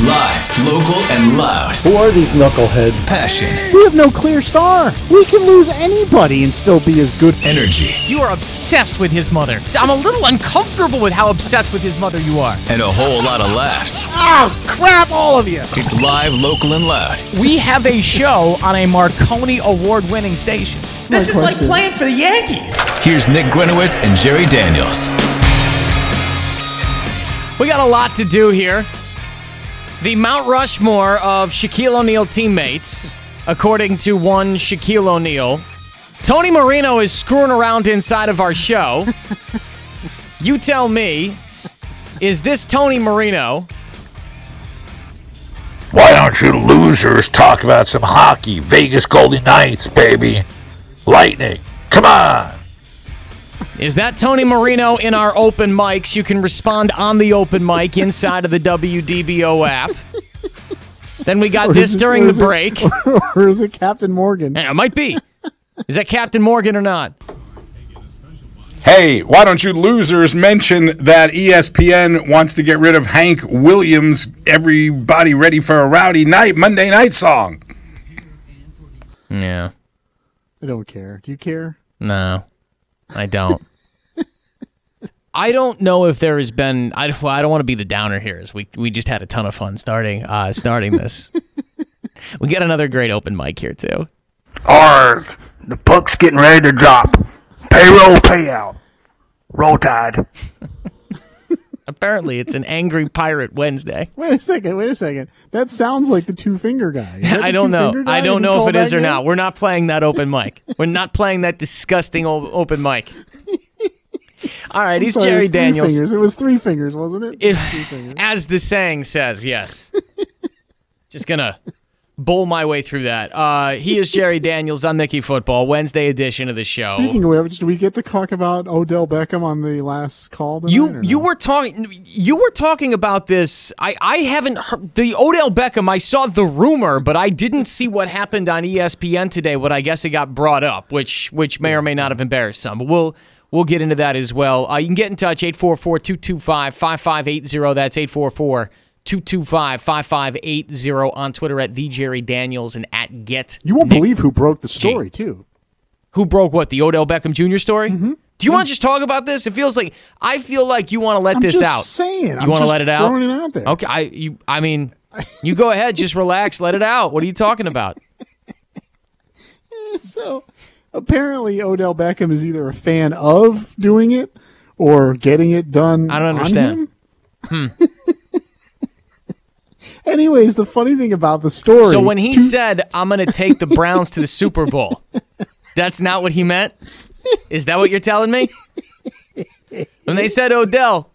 Live, local, and loud. Who are these knuckleheads? Passion, We have no clear star. We can lose anybody and still be as good. energy, You are obsessed with his mother. I'm a little uncomfortable with how obsessed with his mother you are. and a whole lot of laughs. Oh, crap, all of you. It's live, local, and loud. We have a show on a Marconi award winning station. This is like playing for the Yankees. Here's Nick Grenowitz and Jerry Daniels. We got a lot to do here. The Mount Rushmore of Shaquille O'Neal teammates, according to one Shaquille O'Neal. Tony Marino is screwing around inside of our show. you tell me, is this Tony Marino? Why don't you losers talk about some hockey? Vegas Golden Knights, baby. Lightning. Come on. Is that Tony Marino in our open mics? You can respond on the open mic inside of the WDBO app. Then we got Or this it- during the is it- break. or is it Captain Morgan? Yeah, it might be. Is that Captain Morgan or not? Hey, why don't you losers mention that ESPN wants to get rid of Hank Williams' Everybody Ready for a Rowdy Night Monday Night song? Yeah. I don't care. Do you care? No, I don't. I don't know if there has been. I, well, I don't want to be the downer here. As we we just had a ton of fun starting uh, starting this. we got another great open mic here too. Arg! The puck's getting ready to drop. Payroll payout. Roll tide. Apparently, it's an angry pirate Wednesday. Wait a second. Wait a second. That sounds like the two finger guy. I don't know. I don't know if it is or game? not. We're not playing that open mic. We're not playing that disgusting o- open mic. All right, he's Sorry, Jerry three Daniels. Fingers. It was three fingers, wasn't it? Fingers. as the saying says, yes. Just gonna bowl my way through that. Uh, he is Jerry Daniels on Mickey Football, Wednesday edition of the show. Speaking of which, did we get to talk about Odell Beckham on the last call? Tonight, you you no? were talking you were talking about this. I I haven't heard the Odell Beckham. I saw the rumor, but I didn't see what happened on ESPN today. What I guess it got brought up, which which may or may not have embarrassed some. But we'll we'll get into that as well. Uh, you can get in touch 844-225-5580. That's 844 225 5580 on Twitter at the Jerry Daniels and at Get. You won't Nick believe who broke the story too. who broke what the Odell Beckham Jr. story. Do you want to just talk about this? It feels like I feel like you want to let I'm this just out. saying. You I'm want to let it out? Throwing it out there. Okay, I you I mean, you go ahead, just relax, let it out. What are you talking about? So apparently, Odell Beckham is either a fan of doing it or getting it done. I don't on understand. him. Hmm. Anyways, the funny thing about the story. So when he said I'm going to take the Browns to the Super Bowl, that's not what he meant? Is that what you're telling me? When they said Odell,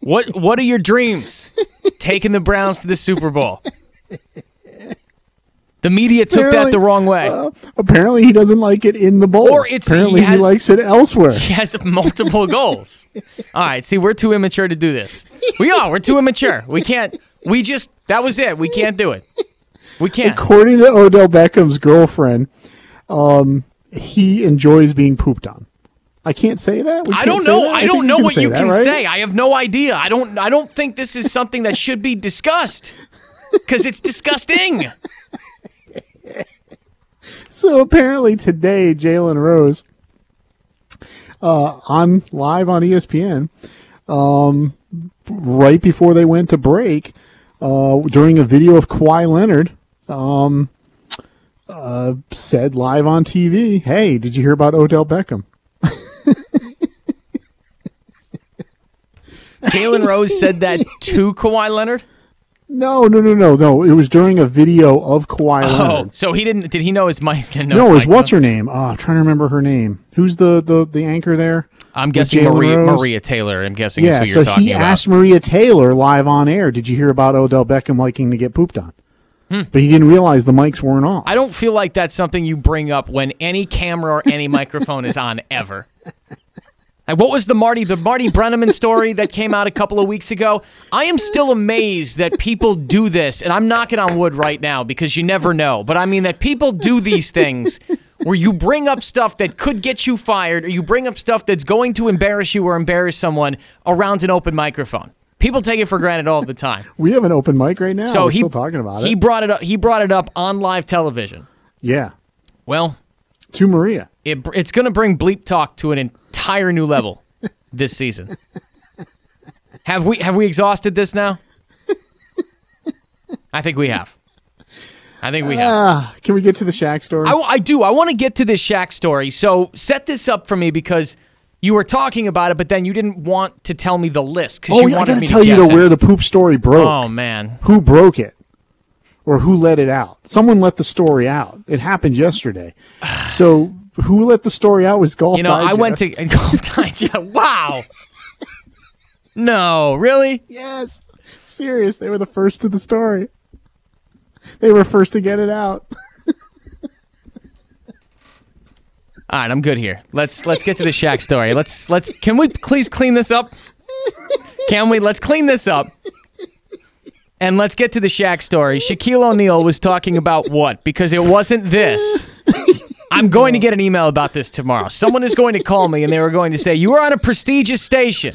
what what are your dreams? Taking the Browns to the Super Bowl. The media took that the wrong way. uh, apparently he doesn't like it in the bowl, Or it's- apparently he he, likes it elsewhere. He has multiple goals. All right, see, we're too immature to do this. We are. We're too immature. We can't. We just. That was it. We can't do it. We can't. According to Odell Beckham's girlfriend, um, he enjoys being pooped on. I can't say that. I don't know. that? I think don't know what you that, can right? say. I have no idea. I don't. I don't think this is something that should be discussed because it's disgusting. So apparently today, Jalen Rose, uh, on live on ESPN, um, right before they went to break, uh, during a video of Kawhi Leonard, um, uh, said live on TV, "Hey, did you hear about Odell Beckham?" Jalen Rose said that to Kawhi Leonard. No, no, no, no, no. It was during a video of Kawhi Oh, Leonard. so he didn't? Did he know his mic? Didn't know No, his it was mic what's her name? Oh, I'm trying to remember her name. Who's the the, the anchor there? I'm guessing Jalen Maria, Rose? Maria Taylor. I'm guessing is Yeah, who you're so talking he about. asked Maria Taylor live on air, "Did you hear about Odell Beckham liking to get pooped on?" Hmm. But he didn't realize the mics weren't off. I don't feel like that's something you bring up when any camera or any microphone is on ever. What was the Marty the Marty Brennaman story that came out a couple of weeks ago? I am still amazed that people do this, and I'm knocking on wood right now because you never know. But I mean that people do these things where you bring up stuff that could get you fired, or you bring up stuff that's going to embarrass you or embarrass someone around an open microphone. People take it for granted all the time. We have an open mic right now. So We're he still talking about it. He brought it up. He brought it up on live television. yeah. Well, To Maria. it, it's going to bring bleep talk to an entire new level this season. Have we have we exhausted this now? I think we have. I think we have. Ah, can we get to the Shaq story? I, I do. I want to get to this Shaq story. So set this up for me because you were talking about it, but then you didn't want to tell me the list because oh, you I wanted gotta tell you guess to it. where the poop story broke. Oh man, Who broke it? Or who let it out? Someone let the story out. It happened yesterday. So who let the story out was Golf you know I went to Digest. Golf Digest. Wow. No, really? Yes. Serious. They were the first to the story. They were first to get it out. All right, I'm good here. Let's let's get to the Shaq story. Let's let's can we please clean this up? Can we? Let's clean this up. And let's get to the Shaq story. Shaquille O'Neal was talking about what? Because it wasn't this. I'm going to get an email about this tomorrow. Someone is going to call me and they were going to say, You were on a prestigious station.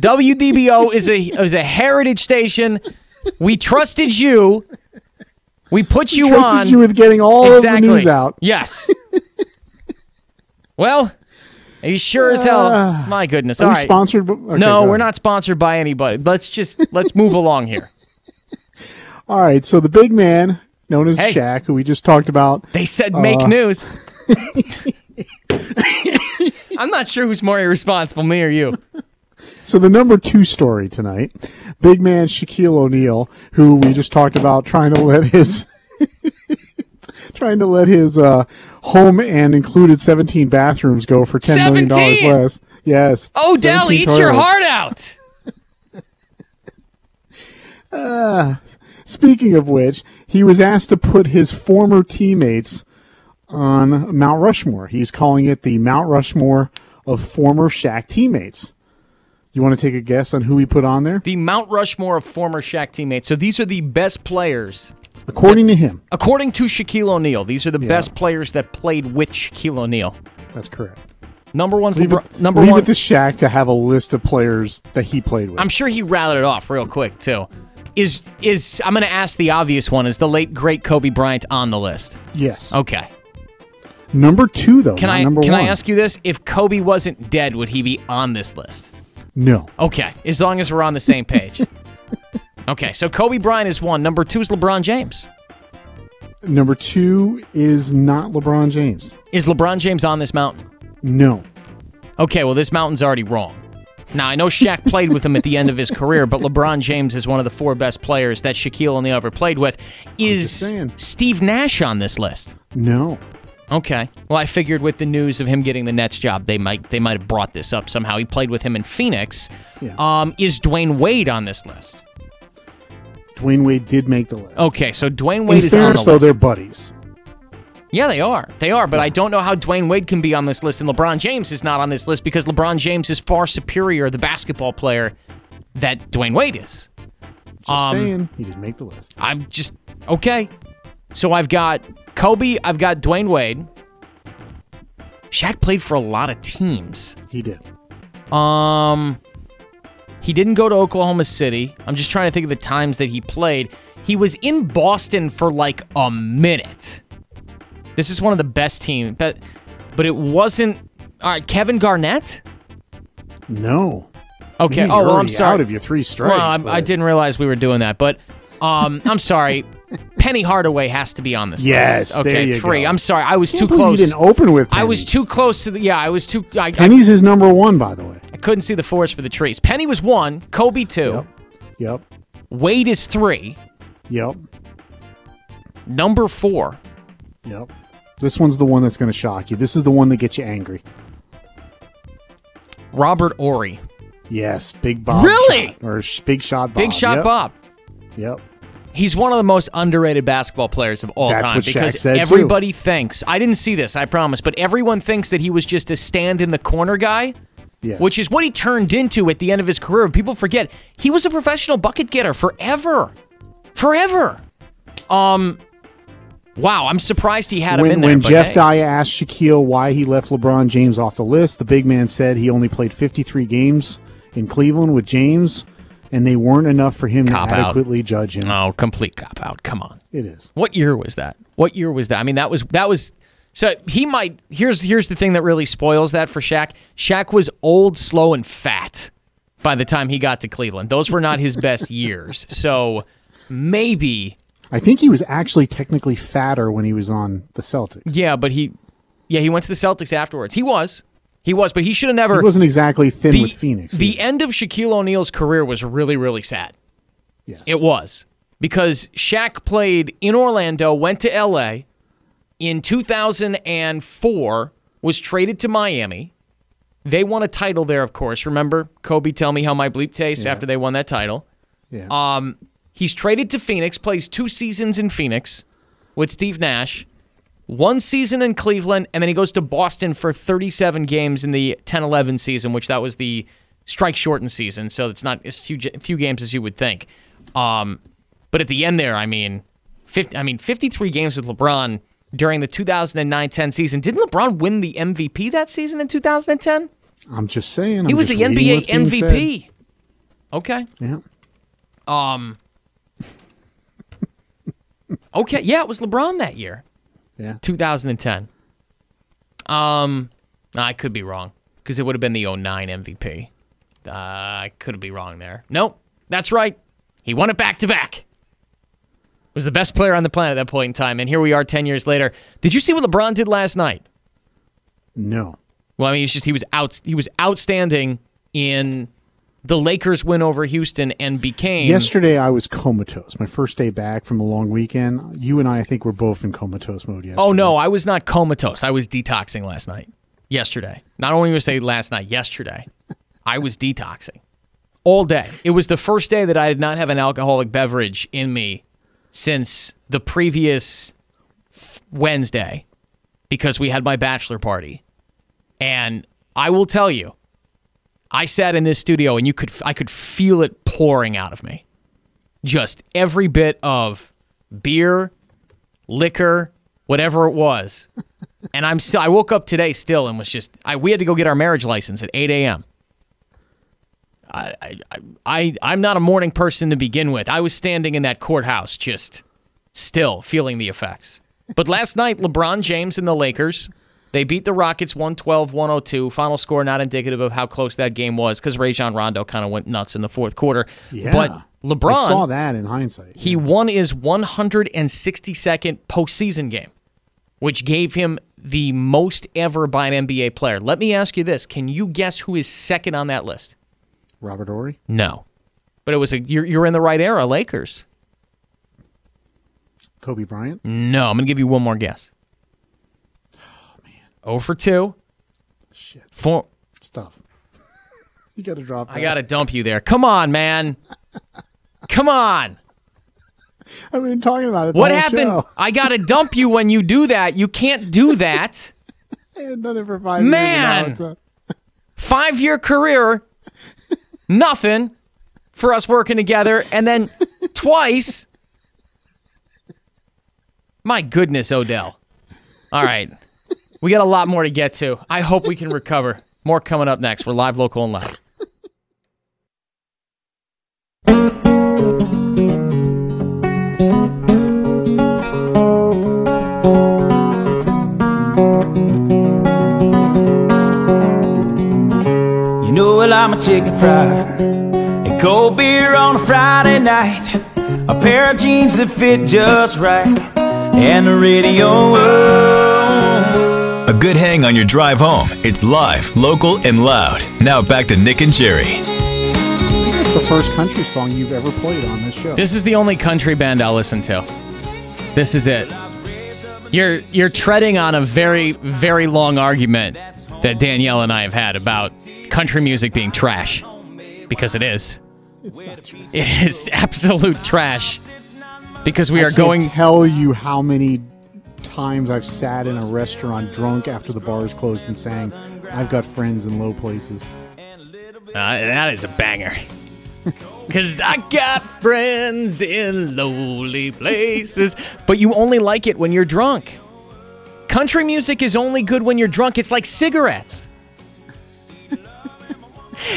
WDBO is a is a heritage station. We trusted you. We put you Trusted on you with getting all exactly. of the news out. Yes. well, you sure as hell. Ah. my goodness. Are All we right. sponsored? okay, no, we're not sponsored by anybody. Let's just let's move along here. All right. So the big man, known as Hey. Shaq, who we just talked about, They said make Uh. news. I'm not sure who's more irresponsible, me or you. So the number two story tonight, big man Shaquille O'Neal, who we just talked about trying to let his trying to let his uh, home and included 17 bathrooms go for 10 million dollars less. Yes. Odell, 17 eat your heart out. Speaking of which, he was asked to put his former teammates on Mount Rushmore. He's calling it the Mount Rushmore of former Shaq teammates. You want to take a guess on who he put on there? The Mount Rushmore of former Shaq teammates. So these are the best players, According to him, according to Shaquille O'Neal. These are the best players that played with Shaquille O'Neal. that's correct. Number one's Leave, LeBron, it, number leave one. it to Shaq to have a list of players that he played with. I'm sure he rattled it off real quick too. Is is I'm going to ask the obvious one? Is the late great Kobe Bryant on the list? yes. Okay. Number two, though. Can I number can one. I ask you this? If Kobe wasn't dead, would he be on this list? No. Okay, as long as we're on the same page. okay, so Kobe Bryant is one. Number two is LeBron James. Number two is not LeBron James. Is LeBron James on this mountain? No. Okay, well this mountain's already wrong. Now I know Shaq played with him at the end of his career, but LeBron James is one of the four best players that Shaquille O'Neal ever played with. Is. Steve Nash on this list? No. Okay. Well, I figured with the news of him getting the Nets job, they might they might have brought this up somehow. He played with him in Phoenix. Yeah. Um, is Dwyane Wade on this list? Dwyane Wade did make the list. Okay, so Dwyane Wade In is on the list. though, they're buddies. Yeah, they are. They are, but I don't know how Dwyane Wade can be on this list and LeBron James is not on this list because LeBron James is far superior, the basketball player that Dwyane Wade is. Just Um, saying, he didn't make the list. I'm just okay. So I've got Kobe, I've got Dwyane Wade. Shaq played for a lot of teams. He did. Um, he didn't go to Oklahoma City. I'm just trying to think of the times that he played. He was in Boston for like a minute. This is one of the best teams, but but it wasn't. All right, Kevin Garnett. No. Okay. Man, oh well, I'm sorry. Out of your three strikes. well, I, I didn't realize we were doing that, but um, I'm sorry. Penny Hardaway has to be on this Yes, list. Okay, three. go. I'm sorry. I was Can't too close. You didn't open with. I was too close to the. Yeah, I was too. I, I, Penny's his number one, by the way. I couldn't see the forest for the trees. Penny was one. Kobe two. Yep. Yep. Wade is three. Yep. Number four. Yep. This one's the one that's going to shock you. This is the one that gets you angry. Robert Horry. Yes, Big Bob. Really? Shot, or sh- Big Shot Bob. Big shot Yep. Bob. Yep. He's one of the most underrated basketball players of all That's time because said, too. everybody thinks. I didn't see this, I promise, but everyone thinks that he was just a stand in the corner guy, Yes. which is what he turned into at the end of his career. People forget he was a professional bucket getter forever. Forever. Um Wow, I'm surprised he had him when, in there. when Jeff hey. Dye asked Shaquille why he left LeBron James off the list, the big man said he only played 53 games in Cleveland with James, and they weren't enough for him Cop to out. adequately judge him. Oh, complete cop out. Come on. It is. What year was that? What year was that? I mean, that was that was. So he might. Here's here's the thing that really spoils that for Shaq. Shaq was old, slow, and fat by the time he got to Cleveland. Those were not his best years. So maybe, I think he was actually technically fatter when he was on the Celtics. yeah, but he, yeah, he went to the Celtics afterwards. He was, he was, but he should have never. He wasn't exactly thin the, with Phoenix. The end of Shaquille O'Neal's career was really, really sad. Yes. It was because Shaq played in Orlando, went to LA in 2004, was traded to Miami. They won a title there, of course. Remember, Kobe, tell me how my bleep tastes after they won that title. yeah. Um, he's traded to Phoenix, plays two seasons in Phoenix with Steve Nash, one season in Cleveland, and then he goes to Boston for 37 games in the 10-11 season, which that was the strike shortened season, so it's not as few few games as you would think. Um, but at the end there, I mean, 50, I mean, 53 games with LeBron during the 2009-10 season. Didn't LeBron win the MVP that season in 2010? I'm just saying. He I'm was the NBA being said. MVP. Okay. Yeah. Um. Okay, yeah, it was LeBron that year, Yeah. 2010. Um, I could be wrong because it would have been the 09 MVP. Uh, I could be wrong there. Nope, that's right. He won it back to back. Was the best player on the planet at that point in time, and here we are 10 years later. Did you see what LeBron did last night? No. Well, I mean, it's just he was out. He was outstanding in the Lakers win over Houston and became Yesterday I was comatose. My first day back from a long weekend. You and I, I think, were both in comatose mode yesterday. Oh no, I was not comatose. I was detoxing last night. Yesterday. Not only was I last night, yesterday. I was detoxing. All day. It was the first day that I did not have an alcoholic beverage in me since the previous Wednesday because we had my bachelor party. And I will tell you, I sat in this studio and you could I could feel it pouring out of me. Just every bit of beer, liquor, whatever it was. and I'm still I woke up today still and was just I we had to go get our marriage license at 8 a.m. I, I, I, I'm not a morning person to begin with. I was standing in that courthouse just still feeling the effects. But last night, LeBron James and the Lakers, they beat the Rockets 112 102. Final score not indicative of how close that game was because Rajon Rondo kind of went nuts in the fourth quarter. Yeah. But I LeBron, saw that in hindsight. he won his 162nd postseason game, which gave him the most ever by an NBA player. Let me ask you this: Can you guess who is second on that list? Robert Horry. No, but it was a you're, you're in the right era, Lakers. Kobe Bryant. No, I'm gonna give you one more guess. Oh oh for two. Shit. Four. Stuff. you got to drop that. I gotta dump you there. Come on, man. Come on. I've been talking about it. What happened? show. I gotta dump you when you do that. You can't do that. I haven't done it for five Man. years. now. It's, uh, five year career, nothing for us working together, and then twice. My goodness, Odell. All right. We got a lot more to get to. I hope we can recover. More coming up next. We're live, local, and loud. You know, well, I'm a chicken fried and cold beer on a Friday night. A pair of jeans that fit just right, and the radio. oh. A good hang on your drive home. It's live, local, and loud. Now back to Nick and Jerry. I think it's the first country song you've ever played on this show. This is the only country band I'll listen to. This is it. You're you're treading on a very very long argument that Danielle and I have had about country music being trash because it is. It's not true. It is absolute trash because we I are can't going tell you how many times I've sat in a restaurant drunk after the bar is closed and sang, "I've got friends in low places." Uh, that is a banger. Cause I got friends in lowly places, but you only like it when you're drunk. Country music is only good when you're drunk. It's like cigarettes.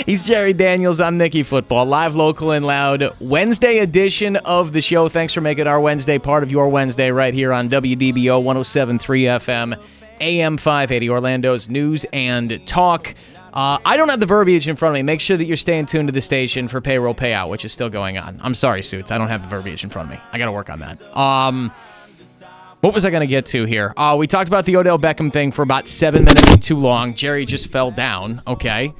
He's Jerry Daniels. I'm Nikki Football. Live, local, and loud. Wednesday edition of the show. Thanks for making our Wednesday part of your Wednesday right here on WDBO 1073 FM, AM 580, Orlando's news and talk. Uh, I don't have the verbiage in front of me. Make sure that you're staying tuned to the station for payroll payout, which is still going on. I'm sorry, Suits. I don't have the verbiage in front of me. I got to work on that. Um, what was I going to get to here? Uh, we talked about the Odell Beckham thing for about seven minutes too long. Jerry just fell down. Okay.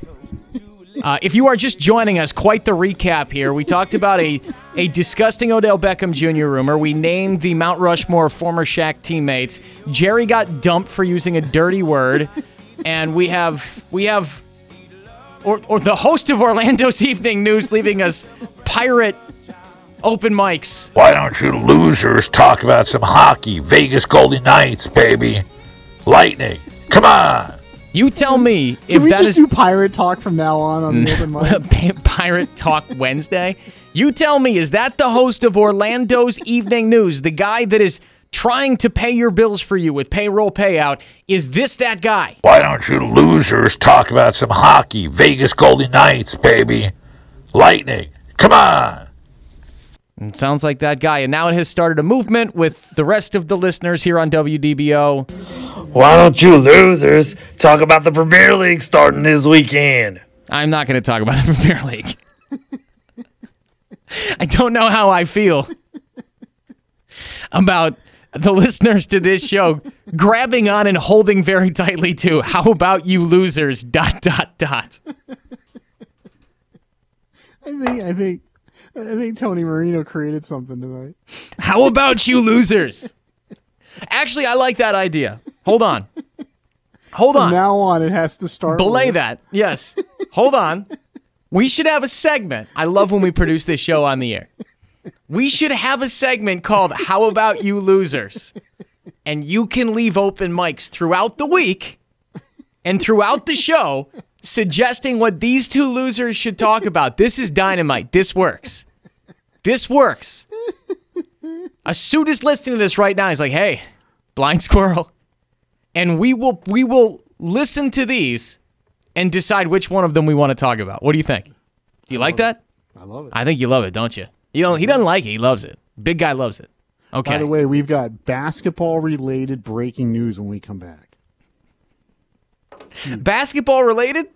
Uh, if you are just joining us, quite the recap here. We talked about a, a disgusting Odell Beckham Jr. rumor. We named the Mount Rushmore former Shaq teammates. Jerry got dumped for using a dirty word, and we have we have or, or the host of Orlando's Evening News leaving us pirate open mics. Why don't you losers talk about some hockey? Vegas Golden Knights, baby. Lightning. Come on. You tell me Can if we that just is do pirate talk from now on on the open mic? Pirate Talk Wednesday. You tell me, is that the host of Orlando's Evening News, the guy that is trying to pay your bills for you with payroll payout? Is this that guy? Why don't you losers talk about some hockey? Vegas Golden Knights, baby. Lightning. Come on. It sounds like that guy. And now it has started a movement with the rest of the listeners here on WDBO. Why don't you losers talk about the Premier League starting this weekend? I'm not going to talk about the Premier League. I don't know how I feel about the listeners to this show grabbing on and holding very tightly to how about you losers dot dot dot. I think I think I think Tony Marino created something tonight. How about you losers? Actually, I like that idea. Hold on. Hold From on. now on, it has to start. Belay with- that. Yes. Hold on. We should have a segment. I love when we produce this show on the air. We should have a segment called How About You Losers? And you can leave open mics throughout the week and throughout the show suggesting what these two losers should talk about. This is dynamite. This works. This works. A suit is listening to this right now. He's like, hey, blind squirrel. And we will we will listen to these and decide which one of them we want to talk about. What do you think? Do you like that? I love it. I think you love it, don't you? You don't. He mm-hmm. doesn't like it. He loves it. Big guy loves it. Okay. By the way, we've got basketball related breaking news when we come back. Basketball related.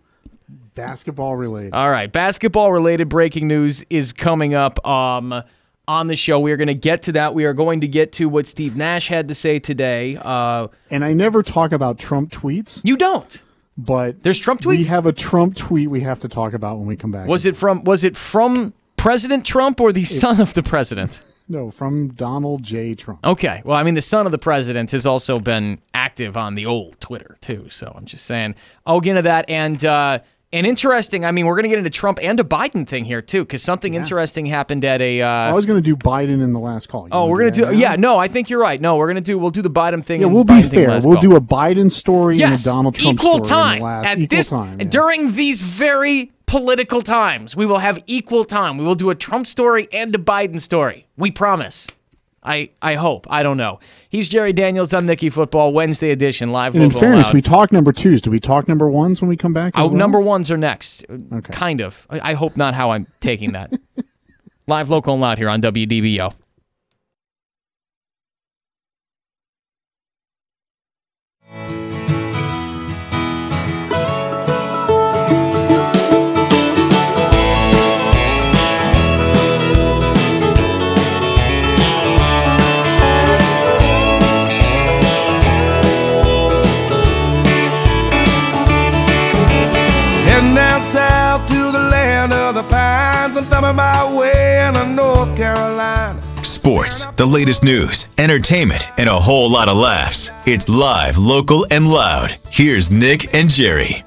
Basketball related. All right, basketball related breaking news is coming up um, on the show. We are going to get to that. We are going to get to what Steve Nash had to say today. Uh, and I never talk about Trump tweets, you don't. but There's Trump tweets. we have a Trump tweet we have to talk about when we come back. was it from Was it from President Trump or the son of the president? No, from Donald J. Trump. Okay. Well, I mean, the son of the president has also been active on the old Twitter too. So I'm just saying. I'll get into that and. Uh, and interesting, I mean, we're going to get into Trump and a Biden thing here, too, because something interesting happened at a. Uh, I was going to do Biden in the last call. You Oh, we're gonna that do. now? Yeah, no, I think you're right. No, we're gonna do. We'll do the Biden thing. Yeah, we'll be Biden fair. We'll call. do a Biden story yes, and a Donald Trump equal story time in the last at equal this time. yeah. during these very political times. We will have equal time. We will do a Trump story and a Biden story. We promise. I I hope. I don't know. He's Jerry Daniels. I'm Nikki Football Wednesday edition live. And in fairness, loud. we talk number twos. Do we talk number ones when we come back? Oh, well? number ones are next. Okay. Kind of. I, I hope not how I'm taking that. live, local, and loud here on WDBO. Sports, the latest news, entertainment, and a whole lot of laughs. It's live, local, and loud. Here's Nick and Jerry.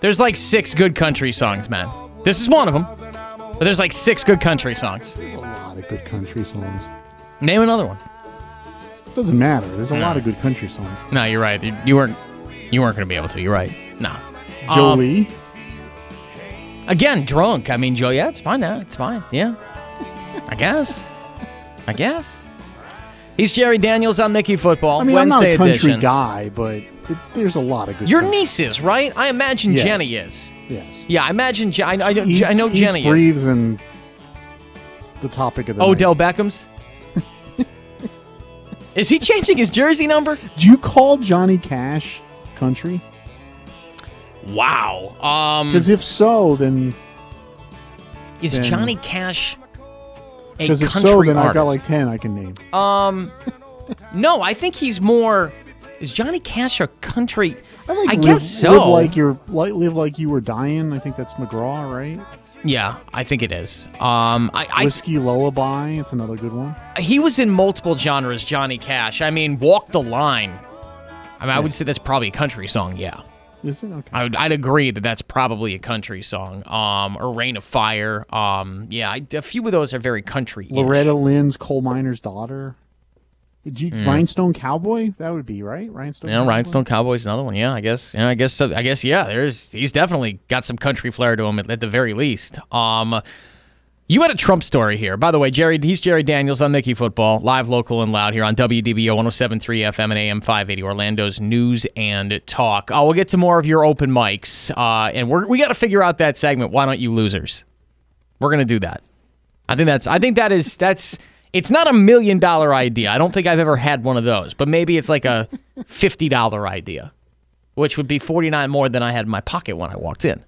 There's like six good country songs, man. This is one of them. But there's like six good country songs. There's a lot of good country songs. Name another one. Doesn't matter. There's a lot of good country songs. No, you're right. You, you weren't. You weren't going to be able to. You're right. No. Um, Jolie. again, drunk. I mean, Joe. Yeah, it's fine now. It's fine. Yeah. I guess. I guess. He's Jerry Daniels on Mickey Football. I mean, Wednesday I'm not a country edition. guy, but it, there's a lot of good. Your country. niece is right. I imagine Yes. Jenny is. Yes. Yeah, I imagine. Je- I, I, know- Eats- I know eats, Jenny is. breathes, and the topic of the Odell night. Beckham's. is he changing his jersey number? Do you call Johnny Cash country? Wow. Um, Because if so, then is then- Johnny Cash because if so, then I've got like ten I can name. Um, no, I think he's more. Is Johnny Cash a country? I, think I live, guess so. Live like you're like live like you were dying. I think that's McGraw, right? Yeah, I think it is. Um, I, I Whiskey Lullaby. It's another good one. he was in multiple genres. Johnny Cash. I mean, Walk the Line. I mean, I would say that's probably a country song. Yeah, Is it okay? I would, I'd agree that that's probably a country song. Um, or Ring of Fire. Um, yeah, I, a few of those are very country. Loretta Lynn's Coal Miner's Daughter. You, Rhinestone Cowboy? That would be right. Rhinestone. Yeah, Cowboy? Rhinestone Cowboy's another one. Yeah, I guess. Yeah, I guess. I guess. Yeah, there's. He's definitely got some country flair to him at, at the very least. Um, you had a Trump story here, by the way. Jerry, he's Jerry Daniels on Mickey Football, live, local, and loud here on WDBO 107.3 FM and AM 580, Orlando's news and talk. Uh, we'll get to more of your open mics, uh, and we're, we got to figure out that segment. Why don't you losers? We're gonna do that. I think that's. I think that is. That's. It's not a million dollar idea. I don't think I've ever had one of those. But maybe it's like a fifty dollar idea, which would be forty nine more than I had in my pocket when I walked in.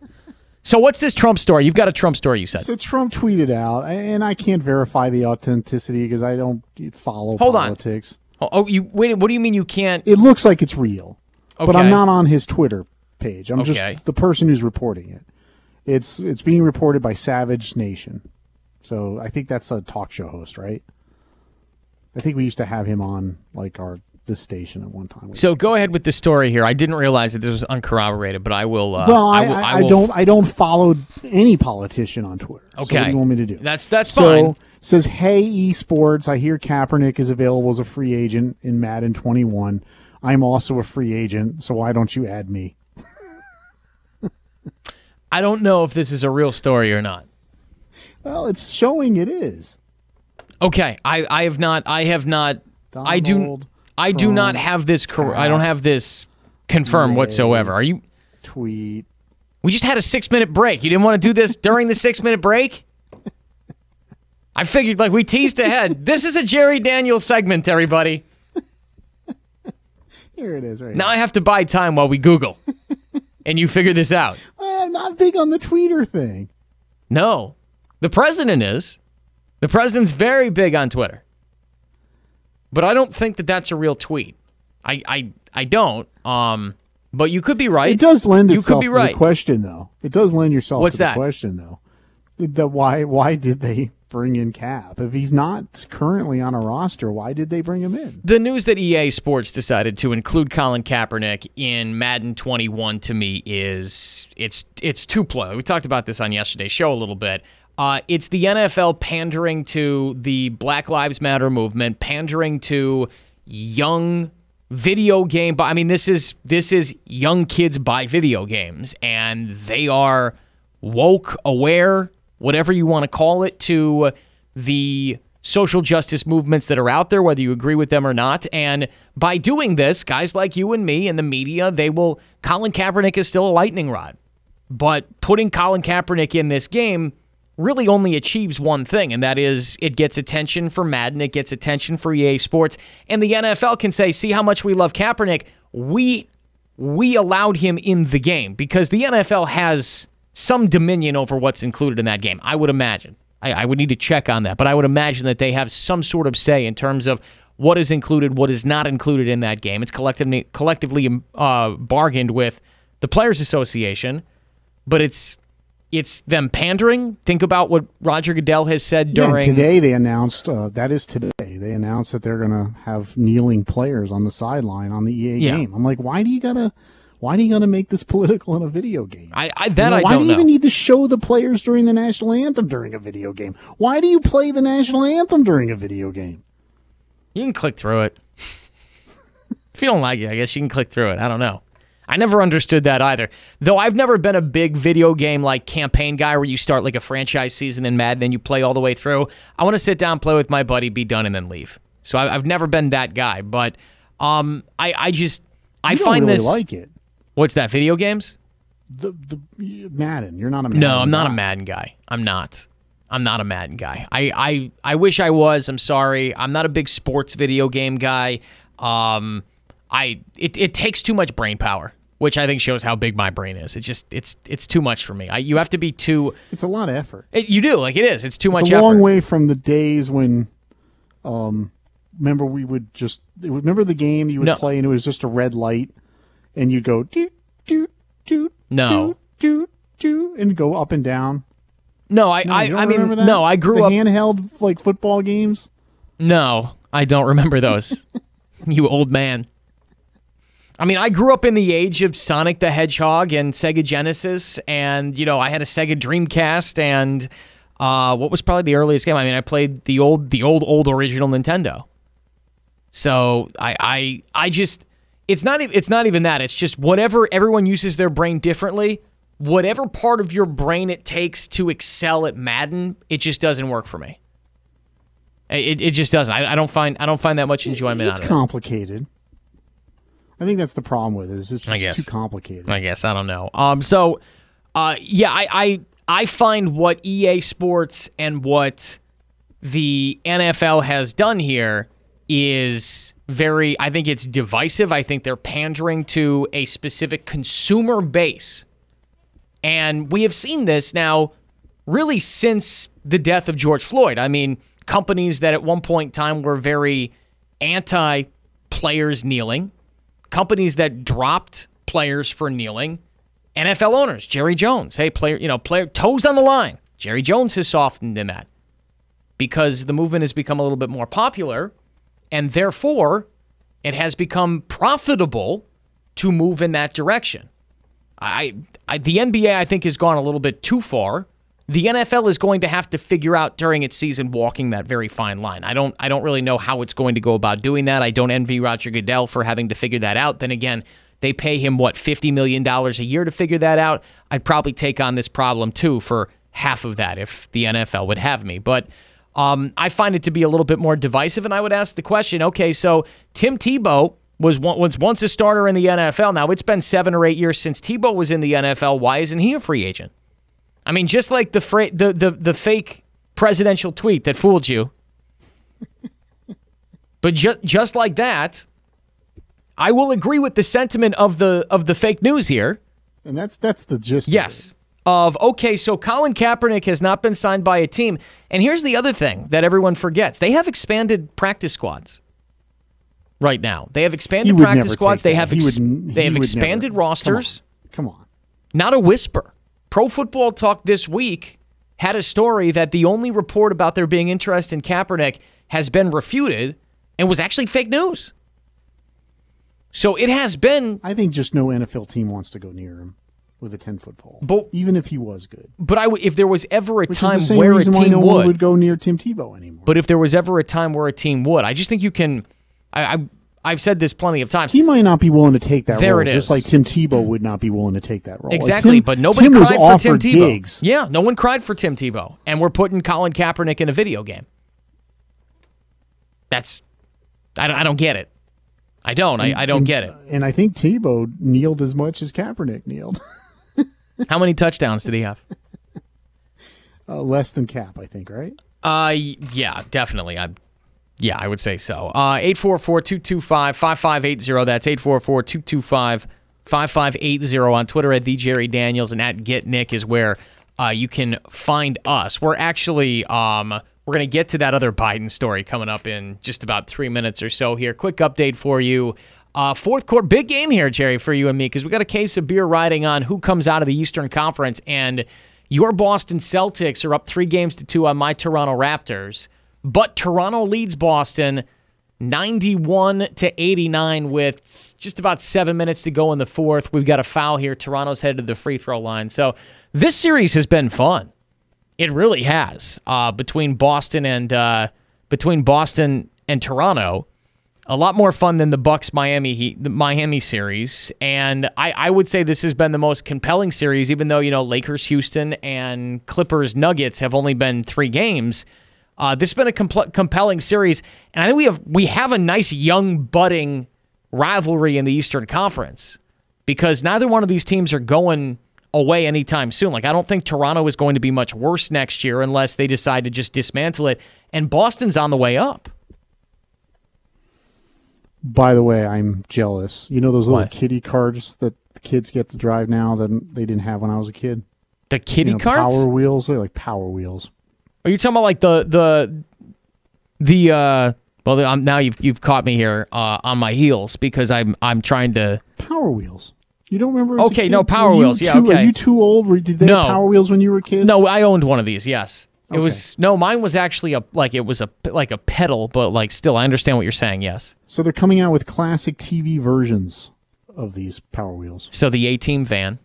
So what's this Trump story? You've got a Trump story. You said. So Trump tweeted out, and I can't verify the authenticity because I don't follow Hold on. politics. Oh, oh, you wait. What do you mean you can't? It looks like it's real, but I'm not on his Twitter page. I'm Okay. just the person who's reporting it. It's it's being reported by Savage Nation. So I think that's a talk show host, right? I think we used to have him on like our this station at one time. So go ahead with the story here. I didn't realize that this was uncorroborated, but I will. Uh, well, I, will- I, I, will- don't I don't follow any politician on Twitter. So what Okay. do you want me to do? That's that's fine. so fine. says, "Hey EA Sports, I hear Kaepernick is available as a free agent in Madden 21. I'm also a free agent, so why don't you add me?" I don't know if this is a real story or not. Well, it's showing it is. Okay, I, I have not I have not I do Donald I do not um, have this cor- I don't have this confirmed whatsoever. Are you Tweet. We just had a 6-minute break. You didn't want to do this during the 6-minute break? I figured like we teased ahead. This is a Jerry Daniels segment, everybody. Here it is, right. Now I have to buy time while we Google. and you figure this out. I'm not big on the tweeter thing. No. The president is. The president's very big on Twitter. But I don't think that that's a real tweet. I I, I don't. Um but you could be right. It does lend You itself could be to right. the question, though. It does lend yourself What's to the that? question, though. The why why did they bring in Cap if he's not currently on a roster? Why did they bring him in? The news that EA Sports decided to include Colin Kaepernick in Madden 21 to me is it's it's two ploy. We talked about this on yesterday's show a little bit. Uh, it's the NFL pandering to the Black Lives Matter movement, pandering to young video game. But I mean, this is this is young kids buy video games, and they are woke, aware, whatever you want to call it, to the social justice movements that are out there, whether you agree with them or not. And by doing this, guys like you and me and the media, they will. Colin Kaepernick is still a lightning rod, but putting Colin Kaepernick in this game really only achieves one thing, and that is it gets attention for Madden, it gets attention for EA Sports, and the NFL can say, "See how much we love Kaepernick. We we allowed him in the game because the NFL has some dominion over what's included in that game. I would imagine. I, I would need to check on that, but I would imagine that they have some sort of say in terms of what is included, what is not included in that game. It's collectively collectively uh, bargained with the Players Association, but it's it's them pandering. Think about what Roger Goodell has said during. Yeah, today they announced uh, that is today. They announced that they're going to have kneeling players on the sideline on the EA Yeah. game. I'm like, why do you gotta? Why do you gotta make this political in a video game? I, I You that know, I why don't do you know. even need to show the players during the national anthem during a video game? Why do you play the national anthem during a video game? You can click through it. if you don't like it, I guess you can click through it. I don't know. I never understood that either. Though I've never been a big video game like campaign guy where you start like a franchise season in Madden and you play all the way through. I want to sit down, play with my buddy, be done, and then leave. So I, I've never been that guy. But um, I I just I find really this. like it. What's that? Video games? The the Madden. You're not a Madden. No, I'm not a. Madden guy. I'm not. I'm not a Madden guy. I, I I wish I was. I'm sorry. I'm not a big sports video game guy. Um, I it, it takes too much brain power, which I think shows how big my brain is. It's just it's it's too much for me. I, you have to be too. It's a lot of effort. It, you do like it is. It's too much it's a long effort. way from the days when, um, remember we would just remember the game you would No. play and it was just a red light, and you'd go doot doot doot No. doot doot and go up and down. No, I No, I, I mean that? no. I grew the up. handheld like football games. No, I don't remember those. you old man. I mean, I grew up in the age of Sonic the Hedgehog and Sega Genesis, and you know, I had a Sega Dreamcast, and uh, what was probably the earliest game? I mean, I played the old, the old, old original Nintendo. So I, I, I just, it's not, it's not even that. It's just whatever everyone uses their brain differently. Whatever part of your brain it takes to excel at Madden, it just doesn't work for me. It, it just doesn't. I, I don't find I don't find that much enjoyment It's out of complicated. I think that's the problem with it. Is it's I just guess. too complicated. I guess I don't know. Um. So, uh, yeah, I I I find what EA Sports and what the NFL has done here is very. I think it's divisive. I think they're pandering to a specific consumer base, and we have seen this now, really since the death of George Floyd. I mean, companies that at one point in time were very anti players kneeling companies that dropped players for kneeling, NFL owners, Jerry Jones, hey, player, you know, player toes on the line. Jerry Jones has softened in that because the movement has become a little bit more popular, and therefore it has become profitable to move in that direction. I, I the NBA I think has gone a little bit too far. The NFL is going to have to figure out during its season walking that very fine line. I don't I don't really know how it's going to go about doing that. I don't envy Roger Goodell for having to figure that out. Then again, they pay him what 50 million dollars a year to figure that out. I'd probably take on this problem too for half of that if the NFL would have me. But um, I find it to be a little bit more divisive, and I would ask the question: Okay, so Tim Tebow was was once a starter in the NFL. Now it's been seven or eight years since Tebow was in the NFL. Why isn't he a free agent? I mean, just like the fra- the, the the fake presidential tweet that fooled you. but ju- just like that, I will agree with the sentiment of the of the fake news here. And that's that's the gist. of Yes. Of okay, so Colin Kaepernick has not been signed by a team, and here's the other thing that everyone forgets: they have expanded practice squads. Right now, they have expanded practice squads. They have ex- would- they have expanded never. rosters. Come on. Not a whisper. Pro Football Talk this week had a story that the only report about there being interest in Kaepernick has been refuted and was actually fake news. So it has been, I think just no NFL team wants to go near him with a ten foot pole. But- even if he was good, but I w- if there was ever a which time is the same where a team no would, one would go near Tim Tebow anymore. but if there was ever a time where a team would, I just think you can. I, I I've said this plenty of times. he might not be willing to take that There role, it just like Tim Tebow would not be willing to take that role. Like, Exactly, Tim- but nobody Tim cried for Tim Tebow. gigs. Yeah, no one cried for Tim Tebow, and we're putting Colin Kaepernick in a video game. That's, I don't, I don't get it. I don't. I, I don't And- get it. And I think Tebow kneeled as much as Kaepernick kneeled. How many touchdowns did he have? uh, less than Cap, I think, right? Uh, yeah, definitely. I, yeah, I would say so. Uh, 844-225-5580. That's 844-225-5580 on Twitter at the Jerry Daniels and at Get Nick is where uh, you can find us. We're actually um we're gonna get to that other Biden story coming up in just about three minutes or so here. Quick update for you. Uh, fourth quarter, big game here, Jerry, for you and me, because we got a case of beer riding on who comes out of the Eastern Conference, and your Boston Celtics are up three games to two on my Toronto Raptors, but Toronto leads Boston 91 to 89 with just about seven minutes to go in the fourth. We've got a foul here. Toronto's headed to the free throw line. So this series has been fun. It really has. Uh, between Boston and uh, between Boston and Toronto, a lot more fun than the Bucks Miami Heat, the Miami series, and I, I would say this has been the most compelling series. Even though you know Lakers Houston and Clippers Nuggets have only been three games, Uh, this has been a compelling series, and I think we have we have a nice young budding rivalry in the Eastern Conference because neither one of these teams are going away anytime soon. Like I don't think Toronto is going to be much worse next year unless they decide to just dismantle it. And Boston's on the way up. By the way, I'm jealous. You know those little What? kiddie cars that the kids get to drive now that they didn't have when I was a kid. The kitty You know? Power wheels. They're like power wheels. Are you talking about like the the the uh well I'm, now you've you've caught me here uh, on my heels because I'm I'm trying to Power wheels. You don't remember? Okay, no, Power Wheels, yeah, too- Are you too old? Were, did they No. have Power Wheels when you were kids? No, I owned one of these. Yes, it was no. Mine was actually a like it was a like a pedal, but like still, I understand what you're saying. Yes. So they're coming out with classic TV versions of these Power Wheels. So the A Team van.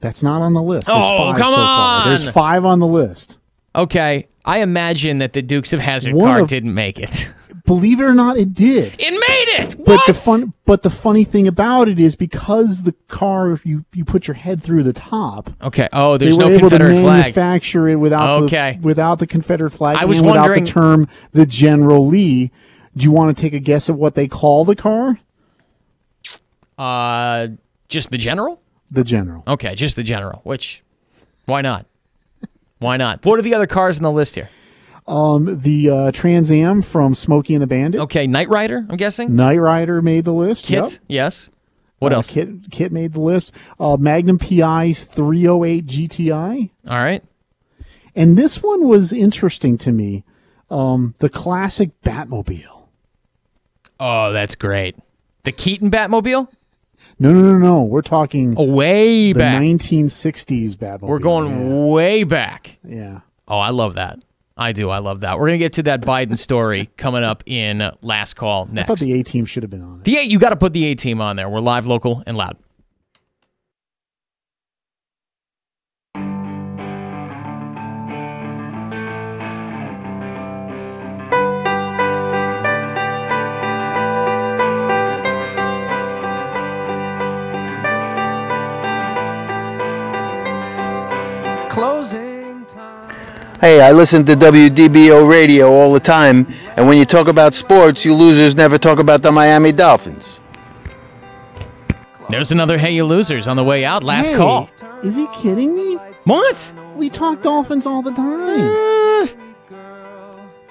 That's not on the list. There's Oh, five come so far. There's five on the list. Okay, I imagine that the Dukes of Hazzard One car of- didn't make it. Believe it or not, it did. It made it. What? But the fun, but the funny thing about it is because the car, if you you put your head through the top, Okay. Oh, there's they were no able to Confederate flag. manufacture it without Okay. the without the Confederate flag I was without wondering- the term the General Lee. Do you want to take a guess at what they call the car? Uh, just the general. The General. Okay, just the general. Which, why not? Why not? What are the other cars on the list here? Um, the uh, Trans Am from Smokey and the Bandit. Okay, Knight Rider. I'm guessing. Knight Rider made the list. Kit. Yep. Yes. What Uh, else? Kit Kit made the list. Uh, Magnum PI's 308 GTI. All right. And this one was interesting to me. Um, the classic Batmobile. Oh, that's great. The Keaton Batmobile. No, no, no, no. We're talking Oh, way the back. 1960s Batmobile. We're going way back. Yeah. yeah. Oh, I love that. I do. I love that. We're gonna get to that Biden story coming up in last call I next. thought the A team should have been on it. The A, you got to put the A team on there. We're live, local, and loud. Closing time. Hey, I listen to WDBO radio all the time, and when you talk about sports, you losers never talk about the Miami Dolphins. There's another Hey You Losers on the way out. Last Hey, call. Is he kidding me? What? We talk Dolphins all the time.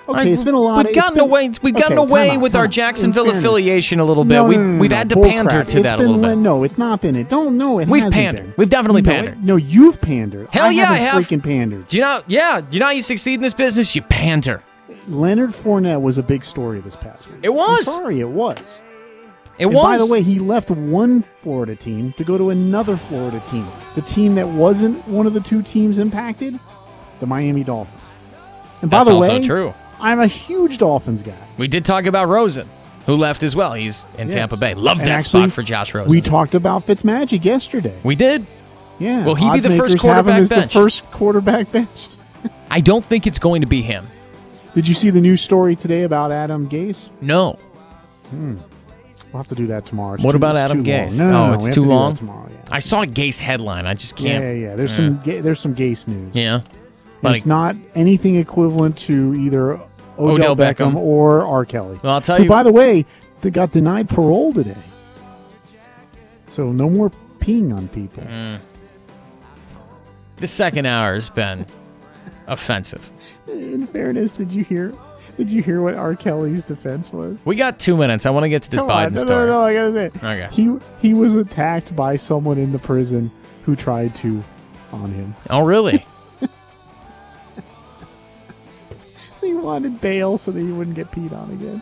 Okay, it's been a lot. We've gotten been- away. We've gotten Okay, away out, with our. Jacksonville fairness. affiliation a little bit. No, we, no, no, we've no. had to pander crap. to It's that a been little bit. No, it's not been it. Don't know it. We've pandered. been. We've definitely pandered. it- No, you've pandered. Hell I yeah, I haven't freaking pandered. Do you know? Yeah, you know how you succeed in this business? You pander. Leonard Fournette was a big story this past week. It was. I'm sorry, it was. It and was. by the way, he left one Florida team to go to another Florida team. The team that wasn't one of the two teams impacted, the Miami Dolphins. And by That's the also way, true. I'm a huge Dolphins guy. We did talk about Rosen, who left as well. He's in Yes. Tampa Bay. Love And that actually, spot for Josh Rosen. We talked about Fitzmagic yesterday. We did. Yeah. Will he be the first quarterback benched? the first quarterback benched. I don't think it's going to be him. Did you see the news story today about Adam Gase? No. Hmm. We'll have to do that tomorrow. It's What too- about Adam. Gase? No, no, oh, no, it's too to long. tomorrow. Yeah. I saw a Gase headline. I just can't. Yeah, yeah. There's some there's some Gase news. Yeah. It's not anything equivalent to either Odell, Odell Beckham. Beckham, or R. Kelly. Well, I'll tell Who, you- by the way, they got denied parole today. So no more peeing on people. Mm. the second hour has been offensive. In fairness, did you hear? Did you hear what R. Kelly's defense was? We got two minutes. I want to get to this Come Biden on, no, story. no, no, I gotta say. Okay. He he was attacked by someone in the prison who tried to on him. Oh, really? he wanted bail so that he wouldn't get peed on again.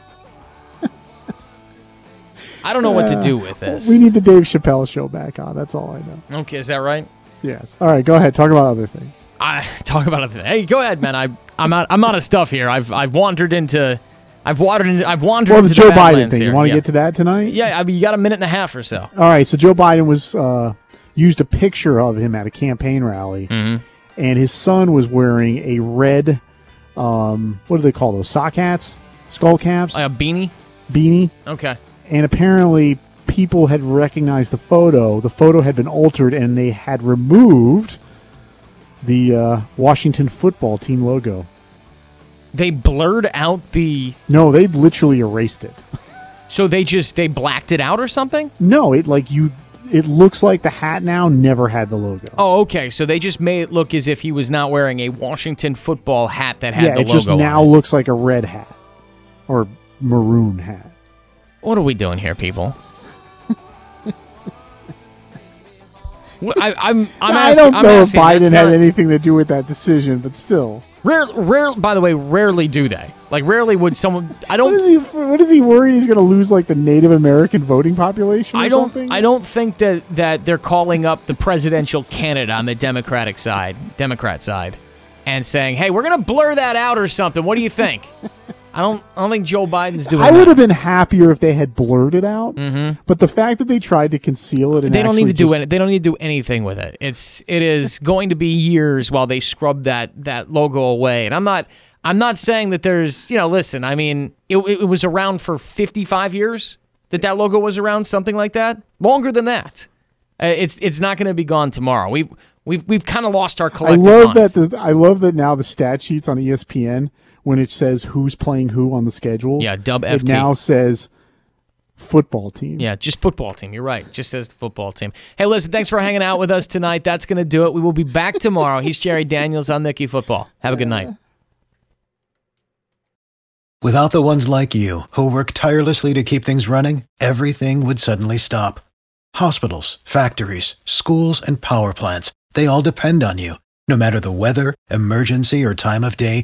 I don't know what to Uh, do with this. We need the Dave Chappelle show back on. That's all I know. Okay, is that right? Yes. All right, go ahead. Talk about other things. I talk about it. Hey, go ahead, man. I I'm out. I'm out of stuff here. I've I've wandered into. I've wandered. Into, I've wandered. Well, the Joe Biden thing. Here. You want to yeah. get to that tonight? Yeah, I mean, you got a minute and a half or so. All right. So Joe Biden was uh, used a picture of him at a campaign rally, Mm-hmm. and his son was wearing a red. Um, what do they call those? Sock hats, skull caps, Like a beanie. beanie, Okay. and apparently people had recognized the photo. The photo had been altered, and they had removed the uh, Washington football team logo. They blurred out the. No, they literally erased it. So they just they blacked it out or something. No, it like you. It looks like the hat now never had the logo. Oh, okay. So they just made it look as if he was not wearing a Washington football hat that had yeah, the it logo. just on now it. looks like a red hat or maroon hat. What are we doing here, people? I, I'm. I'm I asking, don't I'm know if Biden had not- anything to do with that decision, but still. Rare, rare. By the way, rarely do they. Like, rarely would someone. I don't. is he? What is he worried he's going to lose like the Native American voting population? Or I don't. Something? I don't think that that they're calling up the presidential candidate on the Democratic side, Democrat side, and saying, "Hey, we're gonna blur that out or something." What do you think? I don't. I don't think Joe Biden's doing. I that. would have been happier if they had blurred it out. Mm-hmm. But the fact that they tried to conceal it and They don't need to actually do just- any, They don't need to do anything with it. It's. It is going to be years while they scrub that that logo away. And I'm not. I'm not saying that there's. You know, listen. I mean, it, it was around for 55 years. That that logo was around, something like that. Longer than that. Uh, it's. It's not going to be gone tomorrow. We've. We've. We've kind of lost our I love that. The, I love that now the stat sheets on ESPN when it says who's playing who on the schedule. Yeah, dub It now says football team. Yeah, just football team. You're right. Just says the football team. Hey, listen, thanks for hanging out with us tonight. That's going to do it. We will be back tomorrow. He's Jerry Daniels on Nicky Football. Have a good night. Without the ones like you, who work tirelessly to keep things running, everything would suddenly stop. Hospitals, factories, schools, and power plants, they all depend on you. No matter the weather, emergency, or time of day,